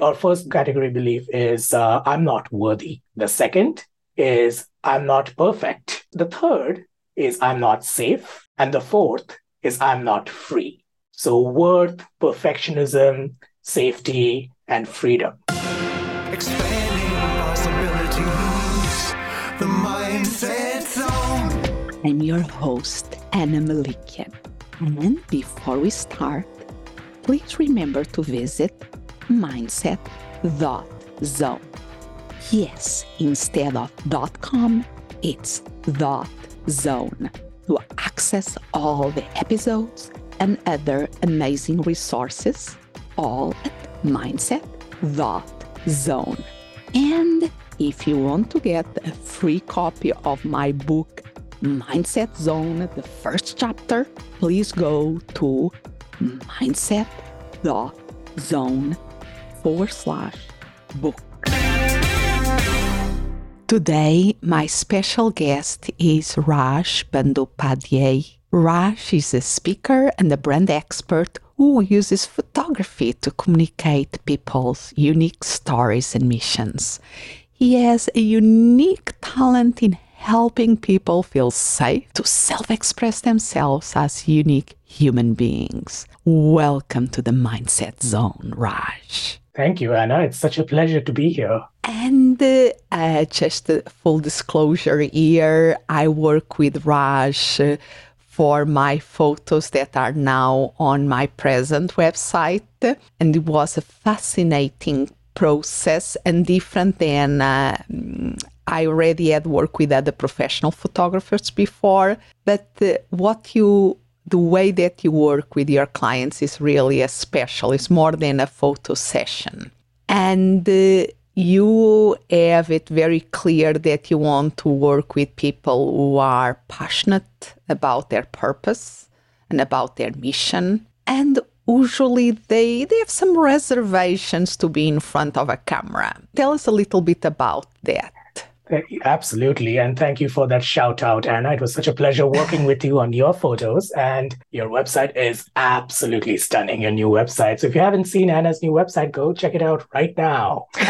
Our first category belief is uh, I'm not worthy. The second is I'm not perfect. The third is I'm not safe. And the fourth is I'm not free. So, worth, perfectionism, safety, and freedom. Expanding possibilities, the mindset zone. I'm your host, Anna Melikian. And before we start, please remember to visit mindset.zone. Yes, instead of dot .com, it's dot .zone to access all the episodes and other amazing resources, all at mindset dot zone. And if you want to get a free copy of my book, Mindset Zone, the first chapter, please go to mindset.zone forward slash book. Today, my special guest is Raj Bandyopadhyay. Raj is a speaker and a brand expert who uses photography to communicate people's unique stories and missions. He has a unique talent in helping people feel safe to self express themselves as unique human beings. Welcome to the Mindset Zone, Raj. Thank you, Anna. It's such a pleasure to be here. And uh, just a full disclosure here, I work with Raj uh, for my photos that are now on my present website. And it was a fascinating process and different than uh, I already had worked with other professional photographers before. But uh, what you the way that you work with your clients is really a special. It's more than a photo session. And uh, you have it very clear that you want to work with people who are passionate about their purpose and about their mission. And usually they, they have some reservations to be in front of a camera. Tell us a little bit about that. Absolutely. And thank you for that shout out, Anna. It was such a pleasure working with you on your photos. And your website is absolutely stunning, your new website. So if you haven't seen Anna's new website, go check it out right now.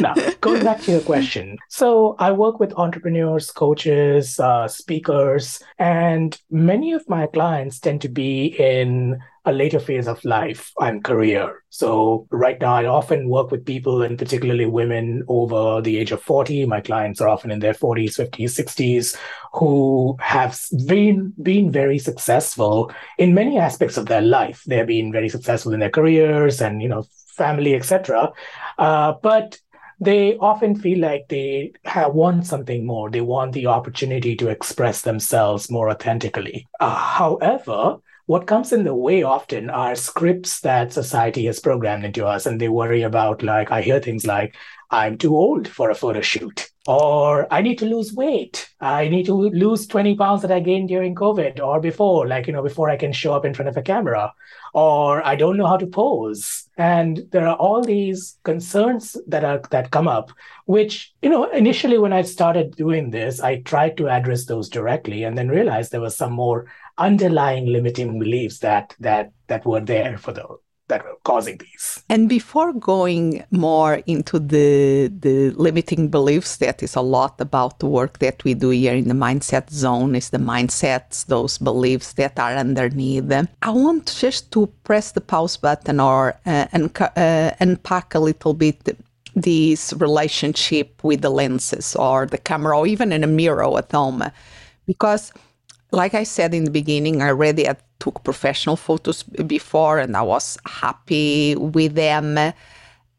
now, going back to your question. So I work with entrepreneurs, coaches, uh, speakers, and many of my clients tend to be in a later phase of life and career. So right now, I often work with people, and particularly women over the age of 40. My clients are often in their 40s, 50s, 60s, who have been, been very successful in many aspects of their life. They've been very successful in their careers and, you know, family, etc. Uh, but they often feel like they have, want something more. They want the opportunity to express themselves more authentically. Uh, however, what comes in the way often are scripts that society has programmed into us and they worry about like i hear things like i'm too old for a photo shoot or i need to lose weight. I need to lose 20 pounds that i gained during covid or before like you know before i can show up in front of a camera or i don't know how to pose. And there are all these concerns that are that come up which you know initially when i started doing this i tried to address those directly and then realized there was some more underlying limiting beliefs that that that were there for the that were causing these. And before going more into the the limiting beliefs, that is a lot about the work that we do here in the mindset zone, is the mindsets, those beliefs that are underneath them. I want just to press the pause button or uh, uh, unpack a little bit this relationship with the lenses or the camera or even in a mirror at home, because like I said in the beginning, I already had took professional photos before and I was happy with them.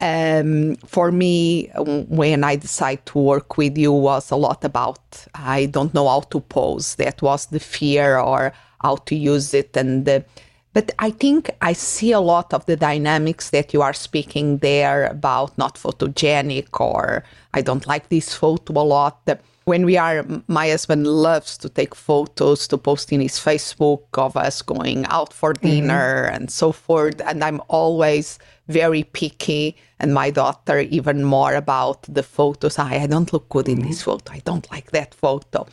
Um, for me, when I decided to work with you, was a lot about I don't know how to pose. That was the fear or how to use it, and the, but I think I see a lot of the dynamics that you are speaking there about not photogenic or I don't like this photo a lot. When we are, my husband loves to take photos to post in his Facebook of us going out for mm-hmm. dinner mm-hmm. and so forth. And I'm always very picky, and my daughter even more about the photos. I, I don't look good in this mm-hmm. photo. I don't like that photo.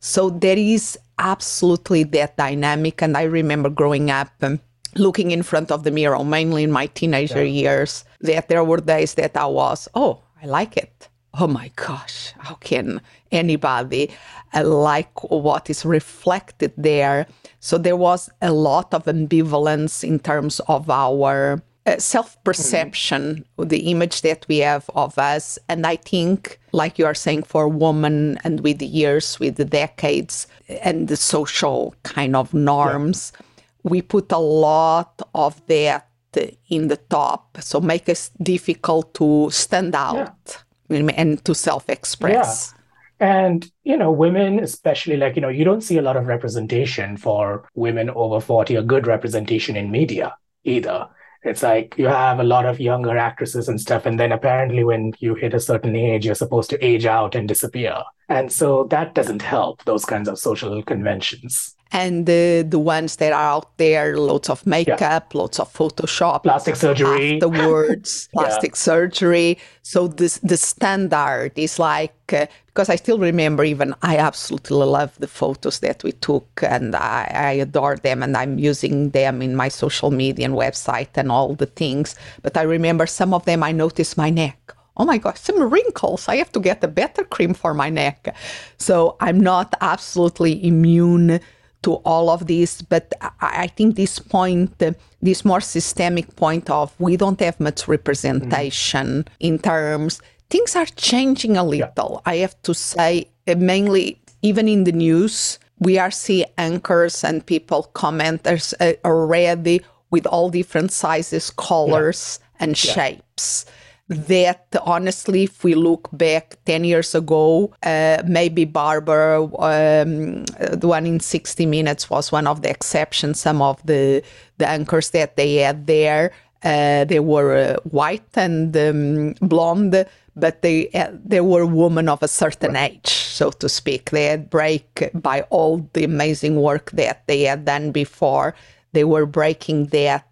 So there is absolutely that dynamic. And I remember growing up. Um, looking in front of the mirror, mainly in my teenager yeah. years, that there were days that I was, oh, I like it. Oh my gosh, how can anybody uh, like what is reflected there? So there was a lot of ambivalence in terms of our uh, self perception, mm-hmm. the image that we have of us. And I think, like you are saying, for women and with the years, with the decades, and the social kind of norms, yeah. we put a lot of that in the top. So make us difficult to stand out yeah. and to self express. Yeah. And, you know, women, especially like, you know, you don't see a lot of representation for women over 40, a good representation in media either. It's like you have a lot of younger actresses and stuff. And then apparently, when you hit a certain age, you're supposed to age out and disappear. And so that doesn't help those kinds of social conventions and the the ones that are out there lots of makeup yeah. lots of photoshop plastic surgery afterwards plastic yeah. surgery so this the standard is like uh, because i still remember even i absolutely love the photos that we took and I, I adore them and i'm using them in my social media and website and all the things but i remember some of them i noticed my neck oh my gosh, some wrinkles. I have to get a better cream for my neck. So I'm not absolutely immune to all of this. But I think this point, this more systemic point of we don't have much representation mm. in terms, things are changing a little. Yeah. I have to say, uh, mainly even in the news, we are seeing anchors and people, commenters uh, already with all different sizes, colors, yeah. and yeah. shapes that honestly, if we look back 10 years ago, uh, maybe Barbara, um, the one in 60 Minutes, was one of the exceptions. Some of the, the anchors that they had there, uh, they were uh, white and um, blonde, but they uh, they were women of a certain age, so to speak. They had break by all the amazing work that they had done before. They were breaking that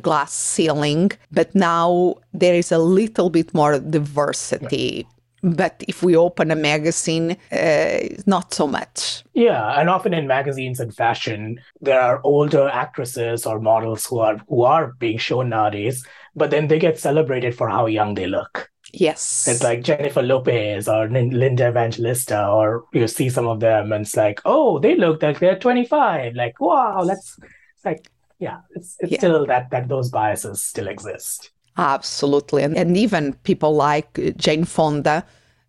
glass ceiling, but now there is a little bit more diversity. But if we open a magazine, uh, not so much. Yeah, and often in magazines and fashion, there are older actresses or models who are who are being shown nowadays, but then they get celebrated for how young they look. Yes. It's like Jennifer Lopez or Linda Evangelista, or you see some of them and it's like, oh, they look like they're 25. Like, wow, that's like yeah, it's, it's yeah. still that that those biases still exist. Absolutely, and, and even people like Jane Fonda,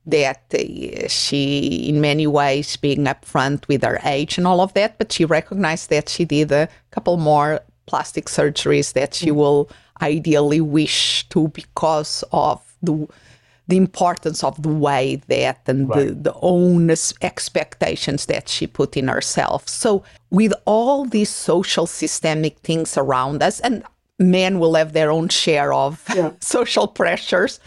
that uh, she, in many ways, being upfront with her age and all of that, but she recognized that she did a couple more plastic surgeries that she mm. will ideally wish to because of the the importance of the way that and right. the, the own expectations that she put in herself. So, with all these social systemic things around us, and men will have their own share of yeah. social pressures,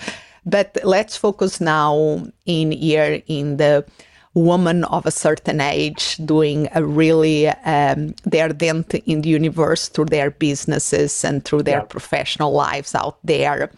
but let's focus now in here in the woman of a certain age doing a really um, their dent in the universe through their businesses and through their yeah. professional lives out there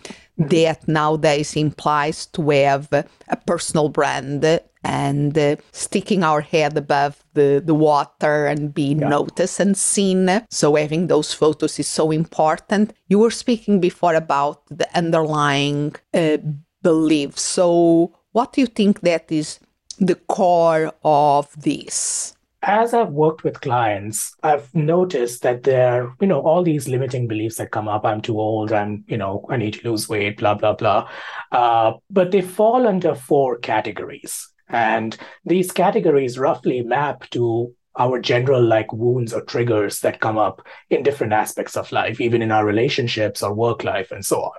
that nowadays implies to have a personal brand and uh, sticking our head above the, the water and being yeah. noticed and seen. So having those photos is so important. You were speaking before about the underlying uh, beliefs. So what do you think that is the core of this? As I've worked with clients, I've noticed that there are, you know, all these limiting beliefs that come up. I'm too old. I'm, you know, I need to lose weight, blah, blah, blah. Uh, but they fall under four categories. And these categories roughly map to our general like wounds or triggers that come up in different aspects of life, even in our relationships or work life and so on.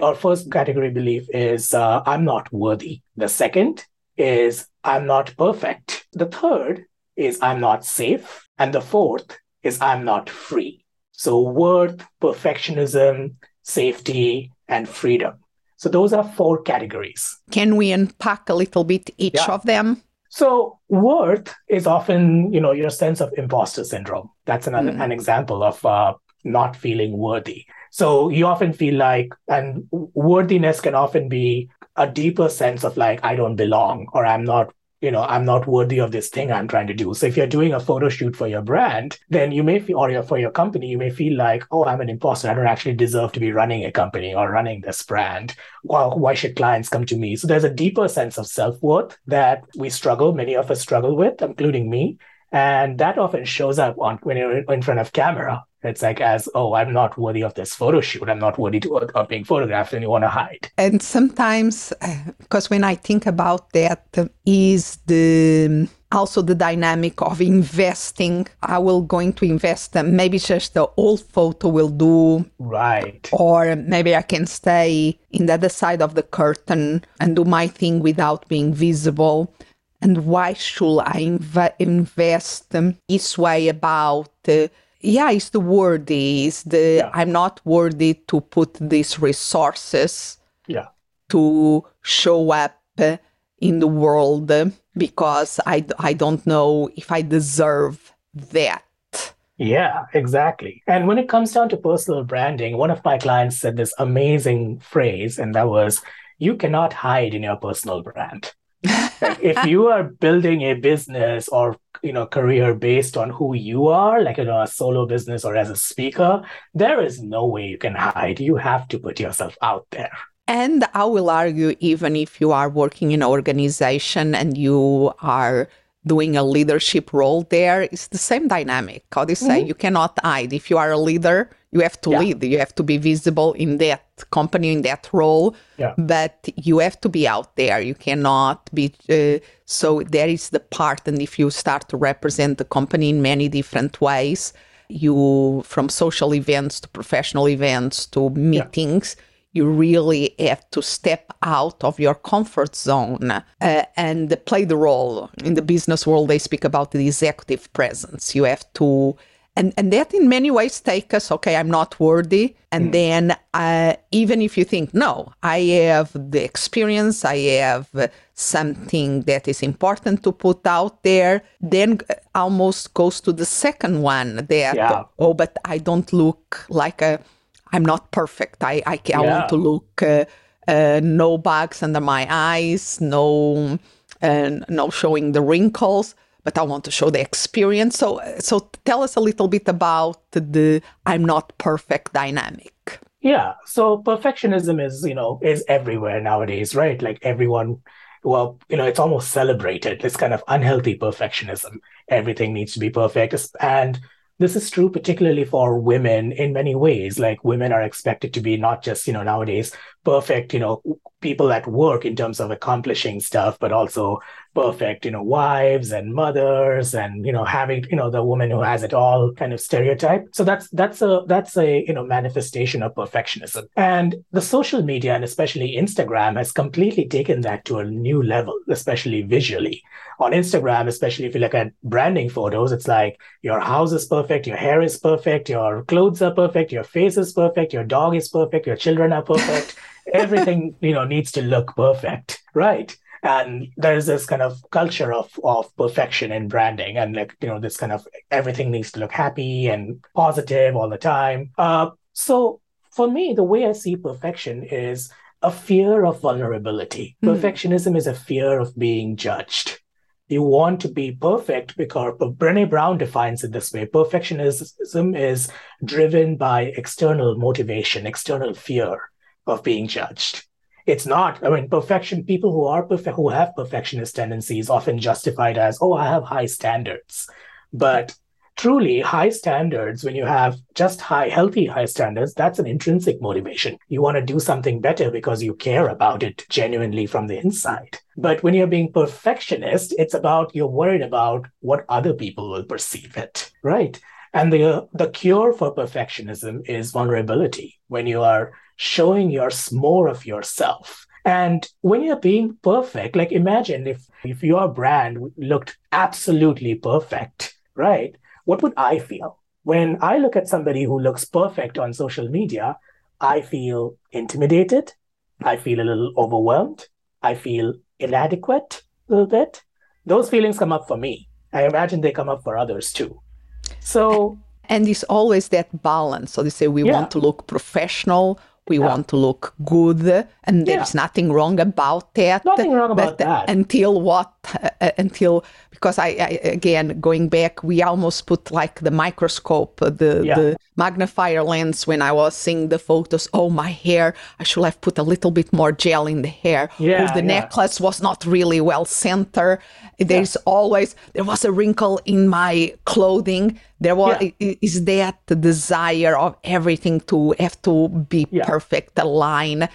Our first category belief is uh, I'm not worthy. The second is I'm not perfect. The third is I'm not safe. And the fourth is I'm not free. So worth, perfectionism, safety, and freedom. So those are four categories. Can we unpack a little bit each yeah. of them? So worth is often, you know, your sense of imposter syndrome. That's another mm. an example of uh, not feeling worthy. So you often feel like, and worthiness can often be a deeper sense of like, I don't belong or I'm not you know, I'm not worthy of this thing I'm trying to do. So if you're doing a photo shoot for your brand, then you may feel, or for your company, you may feel like, oh, I'm an imposter. I don't actually deserve to be running a company or running this brand. Well, why should clients come to me? So there's a deeper sense of self worth that we struggle, many of us struggle with, including me. And that often shows up on when you're in front of camera. It's like as, oh, I'm not worthy of this photo shoot. I'm not worthy to, of being photographed, and you want to hide. And sometimes, because uh, when I think about that, is the also the dynamic of investing. I will going to invest. Maybe just the old photo will do. Right. Or maybe I can stay in the other side of the curtain and do my thing without being visible and why should I inv- invest this way about uh, yeah, it's the worthy, it's the yeah. I'm not worthy to put these resources yeah. to show up in the world because I, I don't know if I deserve that. Yeah, exactly. And when it comes down to personal branding, one of my clients said this amazing phrase, and that was, You cannot hide in your personal brand if you are building a business or you know career based on who you are like you know a solo business or as a speaker there is no way you can hide. You have to put yourself out there. And i will argue even if you are working in an organization and you are doing a leadership role there it's the same dynamic how do you say mm-hmm. you cannot hide if you are a leader you have to yeah. lead you have to be visible in that company in that role yeah. but you have to be out there you cannot be uh, so there is the part and if you start to represent the company in many different ways you from social events to professional events to meetings yeah. You really have to step out of your comfort zone uh, and play the role in the business world they speak about the executive presence you have to and and that in many ways take us okay i'm not worthy and mm. then uh, even if you think no i have the experience i have something that is important to put out there then almost goes to the second one that yeah. oh but i don't look like a i'm not perfect i i, I yeah. want to look uh, uh, no bags under my eyes no uh, no showing the wrinkles but I want to show the experience. So, so tell us a little bit about the I'm not perfect dynamic. Yeah. So perfectionism is, you know, is everywhere nowadays, right? Like everyone, well, you know, it's almost celebrated. This kind of unhealthy perfectionism. Everything needs to be perfect. And this is true particularly for women in many ways. Like women are expected to be not just, you know, nowadays perfect, you know, people at work in terms of accomplishing stuff, but also perfect, you know, wives and mothers and, you know, having, you know, the woman who has it all kind of stereotype. So that's, that's a, that's a, you know, manifestation of perfectionism. And the social media and especially Instagram has completely taken that to a new level, especially visually. On Instagram, especially if you look at branding photos, it's like your house is perfect, your hair is perfect, your clothes are perfect, your face is perfect, your dog is perfect, your children are perfect. Everything, you know, needs to look perfect, right? And there's this kind of culture of of perfection in branding and like you know this kind of everything needs to look happy and positive all the time. Uh, so for me the way i see perfection is a fear of vulnerability. Mm. perfectionism is a fear of being judged. You want to be perfect because Brene Brown defines it this way. Perfectionism is driven by external motivation, external fear of being judged it's not. I mean perfection people who are perfect who have perfectionist tendencies often justified as oh i have high standards. But truly high standards when you have just high healthy high standards that's an intrinsic motivation. You want to do something better because you care about it genuinely from the inside. But when you're being perfectionist it's about you're worried about what other people will perceive it. Right. And the the cure for perfectionism is vulnerability. When you are showing your more of yourself. And when you're being perfect, like imagine if if your brand looked absolutely perfect, right? What would I feel? When I look at somebody who looks perfect on social media, I feel intimidated. I feel a little overwhelmed. I feel inadequate a little bit. Those feelings come up for me. I imagine they come up for others too. So and it's always that balance. So they say we yeah. want to look professional We Yeah. want to look good, and there's nothing wrong about that. Nothing wrong about but that. Until what? Uh, until because I, I again going back, we almost put like the microscope, uh, the Yeah. the magnifier lens when I was seeing the photos. Oh, my hair! I should have put a little bit more gel in the hair. Yeah, the necklace was not really well centered. There's always there was a wrinkle in my clothing. There was is that the desire of everything to have to be Yeah. Perfect line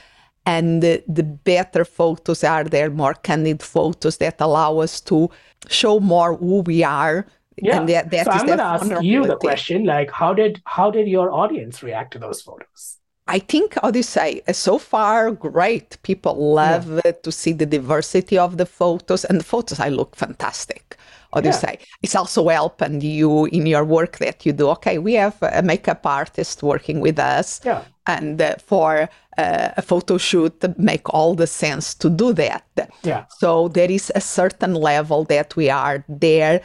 And the, the better photos are there, more candid photos that allow us to show more who we are. Yeah. And that, that so I'm going to ask you the question, like, how did how did your audience react to those photos? I think, how do you say, uh, so far, great. People love uh, to see the diversity of the photos, and the photos, I look fantastic. How do you say? It's also helping you in your work that you do. Okay, we have a makeup artist working with us, Yeah. and uh, for uh, a photo shoot, make all the sense to do that. Yeah. So there is a certain level that we are there,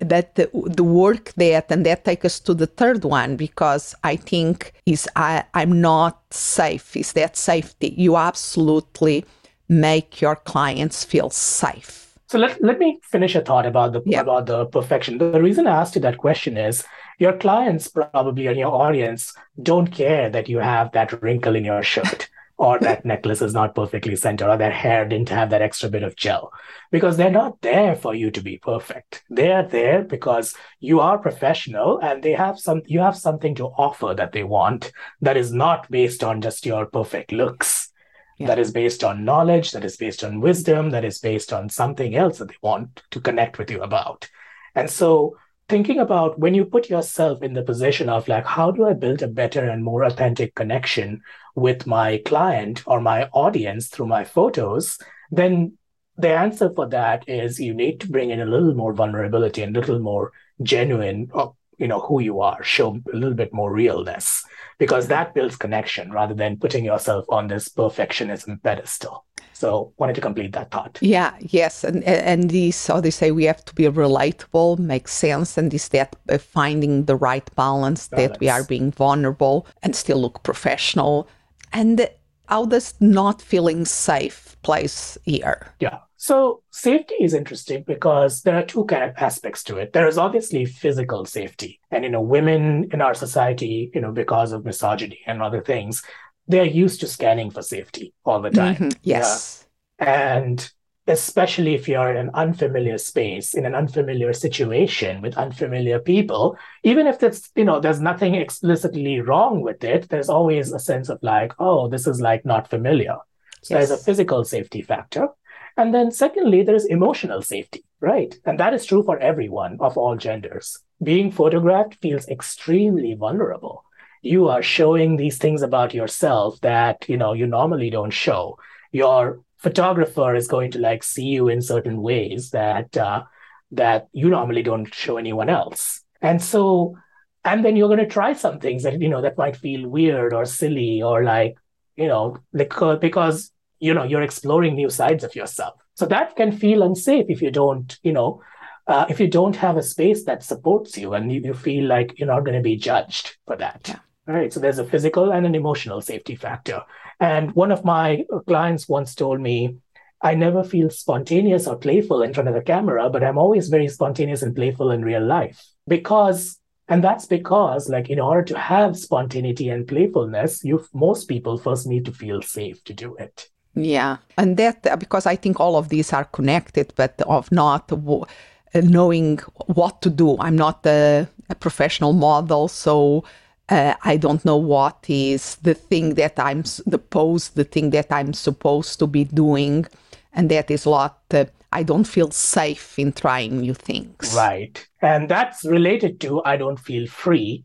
that the, the work that, and that takes us to the third one, because I think is I, I'm not safe, is that safety. You absolutely make your clients feel safe. So let, let me finish a thought about the Yeah. about the perfection. The reason I asked you that question is your clients probably and your audience don't care that you have that wrinkle in your shirt or that necklace is not perfectly centered or that hair didn't have that extra bit of gel because they're not there for you to be perfect. They are there because you are professional and they have some you have something to offer that they want that is not based on just your perfect looks Yeah. that is based on knowledge, that is based on wisdom, that is based on something else that they want to connect with you about. And so, thinking about when you put yourself in the position of like, how do I build a better and more authentic connection with my client or my audience through my photos, then the answer for that is you need to bring in a little more vulnerability and a little more genuine of you know who you are show a little bit more realness because that builds connection rather than putting yourself on this perfectionism pedestal so wanted to complete that thought Yeah, yes, and and these how they say, we have to be relatable, make sense, and is that uh, finding the right balance, that we are being vulnerable and still look professional, and how does not feeling safe place here? Yeah. So safety is interesting because there are two kind of aspects to it. There is obviously physical safety. And, you know, women in our society, you know, because of misogyny and other things, they're used to scanning for safety all the time. Mhm, Yes. And especially if you're in an unfamiliar space, in an unfamiliar situation with unfamiliar people, even if that's, you know, there's nothing explicitly wrong with it, there's always a sense of like, oh, this is like not familiar. So there's a physical safety factor. And then secondly, there's emotional safety, right? And that is true for everyone of all genders. Being photographed feels extremely vulnerable. You are showing these things about yourself that, you know, you normally don't show. Your photographer is going to like see you in certain ways that uh, that you normally don't show anyone else. And so, and then you're going to try some things that, you know, that might feel weird or silly or like, you know, because, because you know you're exploring new sides of yourself. So that can feel unsafe if you don't you know uh, if you don't have a space that supports you and you, you feel like you're not going to be judged for that. Yeah. right? So there's a physical and an emotional safety factor. And one of my clients once told me i never feel spontaneous or playful in front of the camera but i'm always very spontaneous and playful in real life. Because and that's because like in order to have spontaneity and playfulness you most people first need to feel safe to do it Yeah, and that uh, because I think all of these are connected, but of not w- uh, knowing what to do. I'm not a, a professional model, so uh, I don't know what is the thing that I'm s- the pose, the thing that I'm supposed to be doing, and that is a lot. Uh, I don't feel safe in trying new things. Right. And that's related to I don't feel free.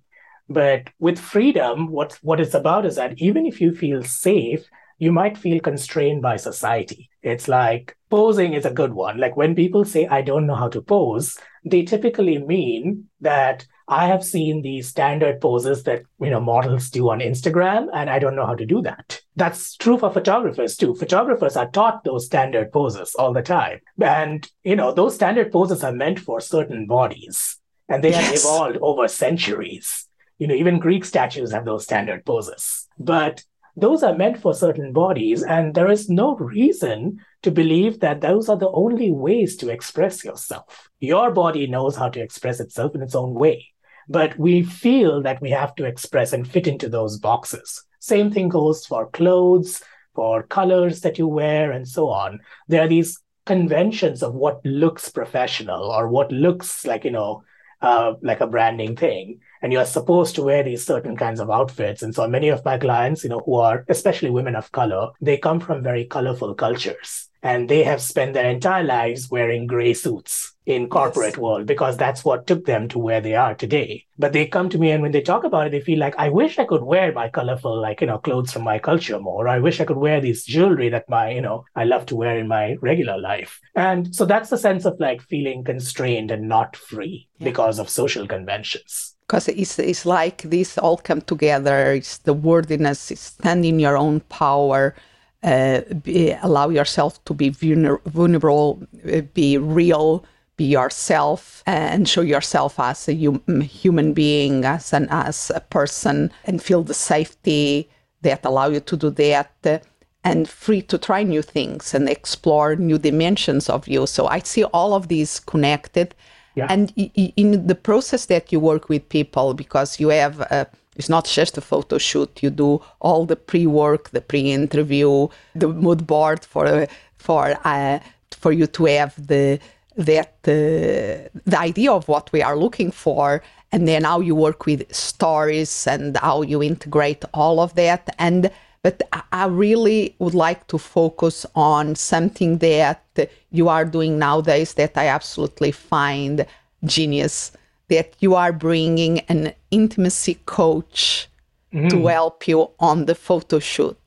But with freedom, what, what it's about is that even if you feel safe, you might feel constrained by society. It's like posing is a good one. Like when people say, I don't know how to pose, they typically mean that I have seen these standard poses that you know models do on Instagram, and I don't know how to do that. That's true for photographers too. Photographers are taught those standard poses all the time. And you know, those standard poses are meant for certain bodies, and they have evolved over centuries. You know, even Greek statues have those standard poses. But those are meant for certain bodies. And there is no reason to believe that those are the only ways to express yourself. Your body knows how to express itself in its own way. But we feel that we have to express and fit into those boxes. Same thing goes for clothes, for colors that you wear, and so on. There are these conventions of what looks professional or what looks like, you know, uh, like a branding thing and you're supposed to wear these certain kinds of outfits. And so many of my clients, you know, who are especially women of color, they come from very colorful cultures and they have spent their entire lives wearing gray suits in corporate yes. world because that's what took them to where they are today but they come to me and when they talk about it they feel like i wish i could wear my colorful like you know clothes from my culture more i wish i could wear this jewelry that my you know i love to wear in my regular life and so that's the sense of like feeling constrained and not free yeah. because of social conventions because it's, it's like this all come together. It's the worthiness it's stand in your own power uh, be, allow yourself to be vulner- vulnerable uh, be real be yourself and show yourself as a hum- human being as an as a person and feel the safety that allow you to do that uh, and free to try new things and explore new dimensions of you. So i see all of these connected yeah. And in the process that you work with people, because you have, a, it's not just a photo shoot, you do all the pre work, the pre interview, the mood board for, for, uh, for you to have the, that uh, the idea of what we are looking for and then how you work with stories and how you integrate all of that and but I really would like to focus on something that you are doing nowadays that I absolutely find genius. That you are bringing an intimacy coach mm. to help you on the photo shoot.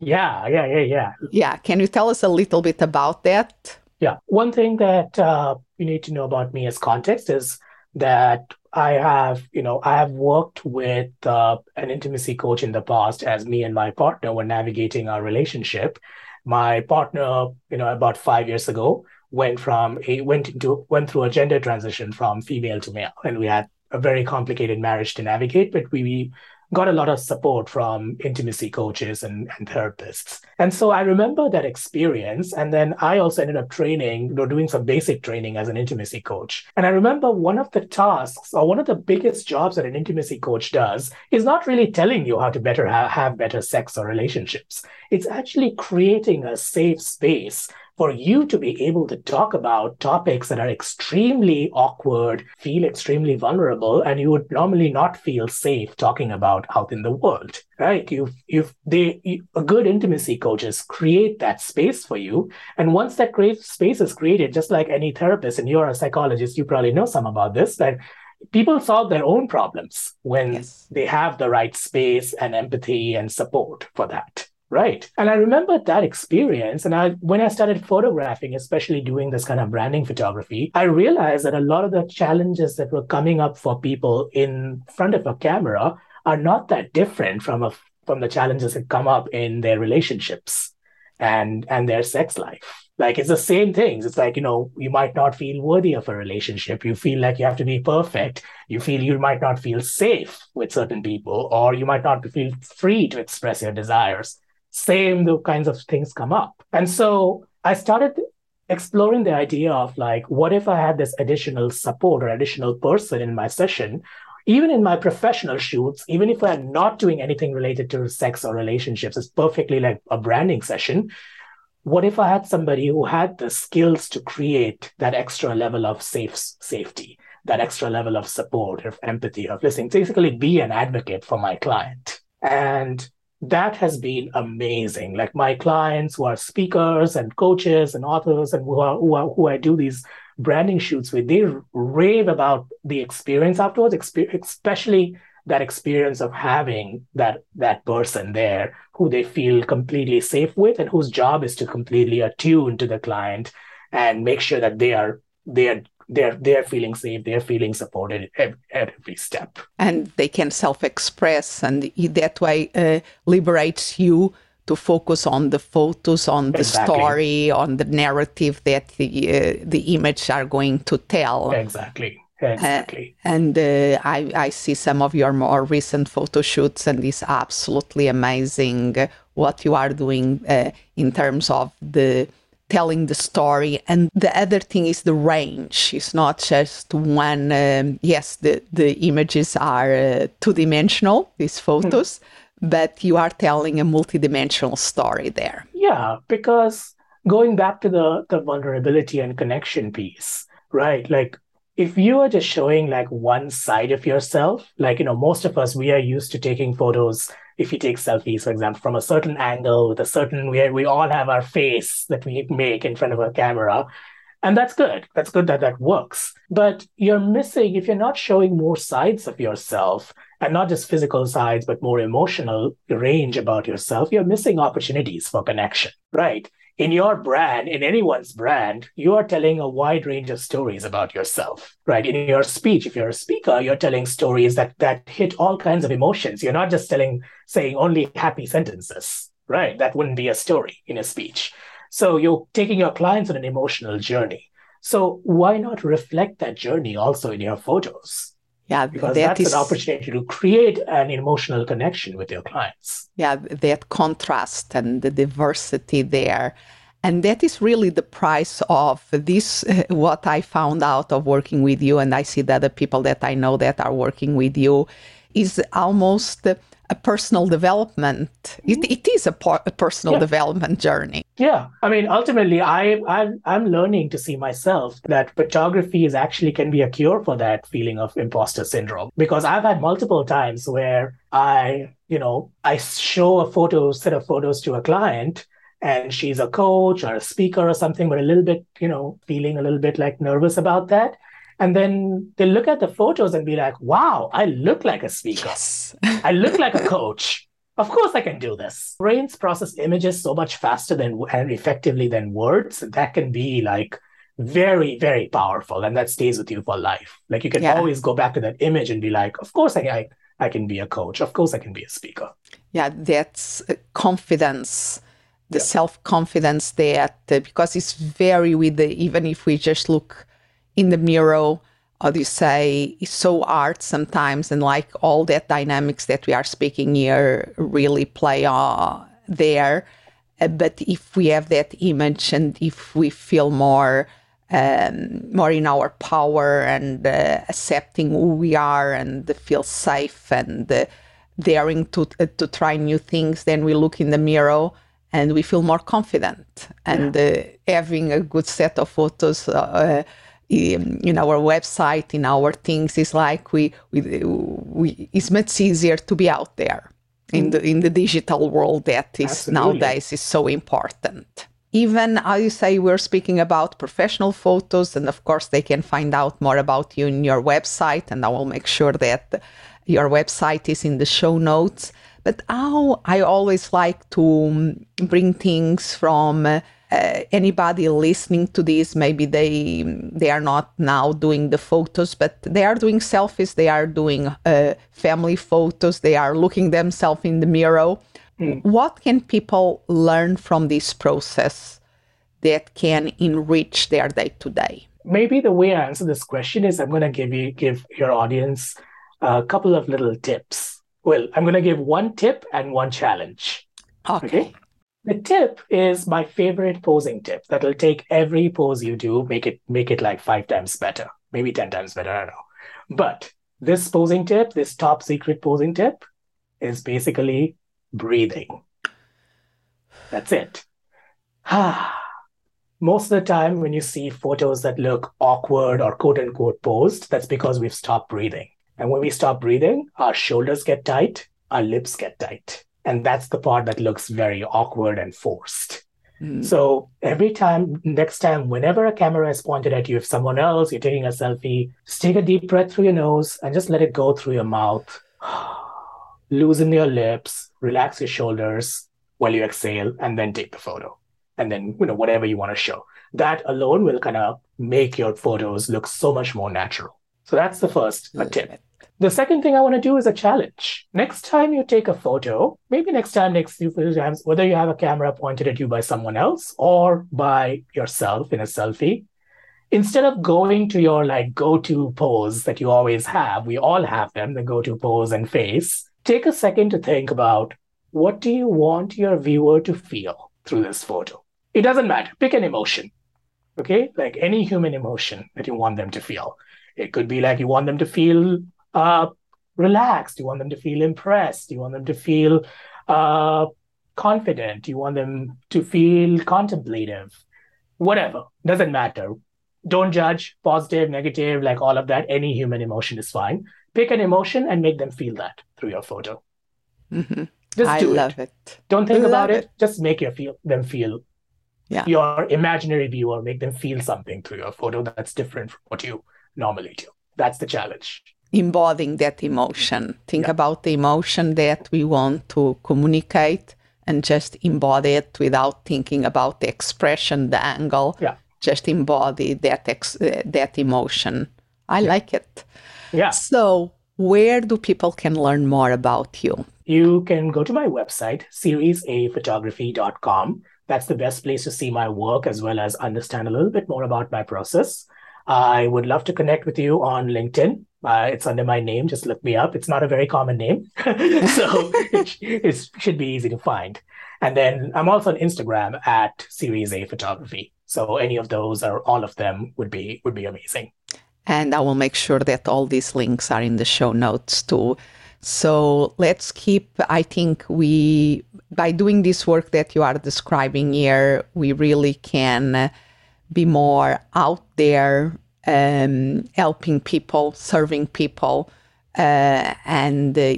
Yeah, yeah, yeah, yeah. Yeah. Can you tell us a little bit about that? Yeah. One thing that uh, you need to know about me as context is that I have, you know, I have worked with uh, an intimacy coach in the past as me and my partner were navigating our relationship. My partner, you know, about five years ago, went from a went into went through a gender transition from female to male, and we had a very complicated marriage to navigate. But we got a lot of support from intimacy coaches and, and therapists. And so I remember that experience. And then I also ended up training, you know, doing some basic training as an intimacy coach. And I remember one of the tasks or one of the biggest jobs that an intimacy coach does is not really telling you how to better ha- have better sex or relationships. It's actually creating a safe space for you to be able to talk about topics that are extremely awkward, feel extremely vulnerable, and you would normally not feel safe talking about out in the world, right? You, you, they, you, a good intimacy coaches create that space for you, and once that great space is created, just like any therapist, and you're a psychologist, you probably know some about this, that people solve their own problems when yes. they have the right space and empathy and support for that. Right. And I remember that experience. And I, when I started photographing, especially doing this kind of branding photography, I realized that a lot of the challenges that were coming up for people in front of a camera are not that different from a, from the challenges that come up in their relationships and, and their sex life. Like it's the same things. It's like, you know, you might not feel worthy of a relationship. You feel like you have to be perfect. You feel you might not feel safe with certain people, or you might not feel free to express your desires same kinds of things come up. And so I started exploring the idea of like, what if I had this additional support or additional person in my session, even in my professional shoots, even if I'm not doing anything related to sex or relationships, it's perfectly like a branding session. What if I had somebody who had the skills to create that extra level of safe safety, that extra level of support, of empathy, of listening, basically be an advocate for my client. And that has been amazing. Like my clients who are speakers and coaches and authors and who, are, who, are, who I do these branding shoots with, they rave about the experience afterwards, especially that experience of having that that person there who they feel completely safe with and whose job is to completely attune to the client and make sure that they are they are they're they're feeling safe they're feeling supported at, at every step and they can self-express and that way uh, liberates you to focus on the photos on the exactly. story on the narrative that the uh, the image are going to tell exactly Exactly. Uh, and uh, I, I see some of your more recent photo shoots, and it's absolutely amazing what you are doing uh, in terms of the telling the story. And the other thing is the range. It's not just one. Um, yes, the the images are uh, two dimensional. These photos. Mm. But you are telling a multidimensional story there. Yeah, because going back to the, the vulnerability and connection piece, right? Like if you are just showing like one side of yourself, like, you know, most of us, we are used to taking photos. If you take selfies, for example, from a certain angle with a certain, we, we all have our face that we make in front of a camera. And that's good. That's good that that works. But you're missing, if you're not showing more sides of yourself, and not just physical sides, but more emotional range about yourself, you're missing opportunities for connection, right? In your brand, in anyone's brand, you are telling a wide range of stories about yourself, right? In your speech, if you're a speaker, you're telling stories that that hit all kinds of emotions. You're not just telling, saying only happy sentences, right? That wouldn't be a story in a speech. So you're taking your clients on an emotional journey. So why not reflect that journey also in your photos? Yeah, because that that's is, an opportunity to create an emotional connection with your clients. Yeah, that contrast and the diversity there. And that is really the price of this, uh, what I found out of working with you. And I see that the people that I know that are working with you is almost a personal development. It, mm-hmm. it is a, a personal yeah. development journey. Yeah, I mean, ultimately, I I'm, I'm learning to see myself that photography is actually can be a cure for that feeling of imposter syndrome because I've had multiple times where I, you know, I show a photo set of photos to a client and she's a coach or a speaker or something, but a little bit, you know, feeling a little bit like nervous about that. And then they look at the photos and be like, wow, I look like a speaker. Yes. I look like a coach. Of course I can do this. Brains process images so much faster than and effectively than words. That can be like very, very powerful. And that stays with you for life. Like you can yeah. always go back to that image and be like, of course I, I, I can be a coach. Of course I can be a speaker. Yeah, that's confidence the yeah. self confidence that uh, because it's very with the even if we just look in the mirror how do you say is so art sometimes and like all that dynamics that we are speaking here really play uh, there uh, but if we have that image and if we feel more um, more in our power and uh, accepting who we are and feel safe and uh, daring to uh, to try new things then we look in the mirror and we feel more confident and yeah. Uh, having a good set of photos in, our website, in our things, is like we, we, we it's much easier to be out there in the in the digital world that is Absolutely. nowadays is so important. Even how you say we're speaking about professional photos, and of course they can find out more about you in your website, and I will make sure that your website is in the show notes. But how I always like to mm, bring things from uh, uh, anybody listening to this maybe they they are not now doing the photos but they are doing selfies they are doing uh, family photos they are looking themselves in the mirror. Mm. what can people learn from this process that can enrich their day to day? Maybe the way i answer this question is i'm going to give you give your audience a couple of little tips. Well i'm going to give one tip and one challenge. Okay, okay? The tip is my favorite posing tip that'll take every pose you do, make it make it like five times better, maybe 10 times better, I don't know. But this posing tip, this top secret posing tip, is basically breathing. That's it. Most of the time, when you see photos that look awkward or quote unquote posed, that's because we've stopped breathing. And when we stop breathing, our shoulders get tight, our lips get tight. And that's the part that looks very awkward and forced. Mm. So every time, next time, whenever a camera is pointed at you, if someone else, you're taking a selfie, just take a deep breath through your nose and just let it go through your mouth. Loosen your lips, relax your shoulders while you exhale, and then take the photo. And then, you know, whatever you want to show. That alone will kind of make your photos look so much more natural. So that's the first tip. The second thing I want to do is a challenge. Next time you take a photo, maybe next time, next few times, whether you have a camera pointed at you by someone else or by yourself in a selfie, instead of going to your like go-to pose that you always have, we all have them, the go-to pose and face, take a second to think about what do you want your viewer to feel through this photo? It doesn't matter. Pick an emotion. Okay? Like any human emotion that you want them to feel. It could be like you want them to feel uh, relaxed. Do You want them to feel impressed. Do You want them to feel uh, confident. Do You want them to feel contemplative. Whatever. Doesn't matter. Don't judge, positive, negative, like all of that. Any human emotion is fine. Pick an emotion and make them feel that through your photo. Mm-hmm. Just I love it. it. Don't think about it. it. Just make your feel them feel. Yeah. Your imaginary viewer make them feel something through your photo that's different from what you normally do. That's the challenge. Embodying that emotion. Think yeah. about the emotion that we want to communicate and just embody it without thinking about the expression, the angle. Yeah. Just embody that ex- uh, that emotion. I yeah. like it. Yeah. So, where do people can learn more about you? You can go to my website, seriesaphotography.com. That's the best place to see my work as well as understand a little bit more about my process. I would love to connect with you on LinkedIn. Uh, it's under my name. Just look me up. It's not a very common name, so it, it, should be easy to find. And then I'm also on Instagram at Series A Photography. So any of those or all of them would be would be amazing. And I will make sure that all these links are in the show notes too. So let's keep, I think we, by doing this work that you are describing here, we really can be more out there um, helping people, serving people, uh, and uh,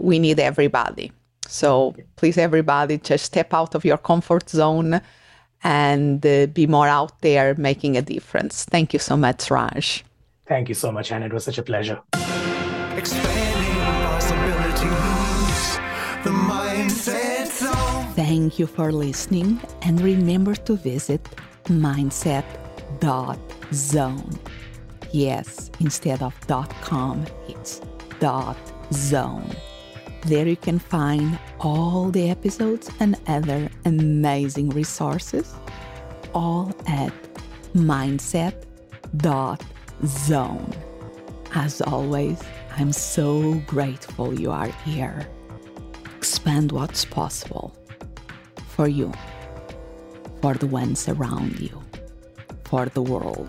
we need everybody. So please, everybody, just step out of your comfort zone and uh, be more out there making a difference. Thank you so much, Raj. Thank you so much, Anna. It was such a pleasure. Thank you for listening and remember to visit mindset.zone. Yes, instead of .com, it's dot .zone. There you can find all the episodes and other amazing resources all at mindset.zone. As always, I'm so grateful you are here. Expand what's possible for you, for the ones around you, for the world.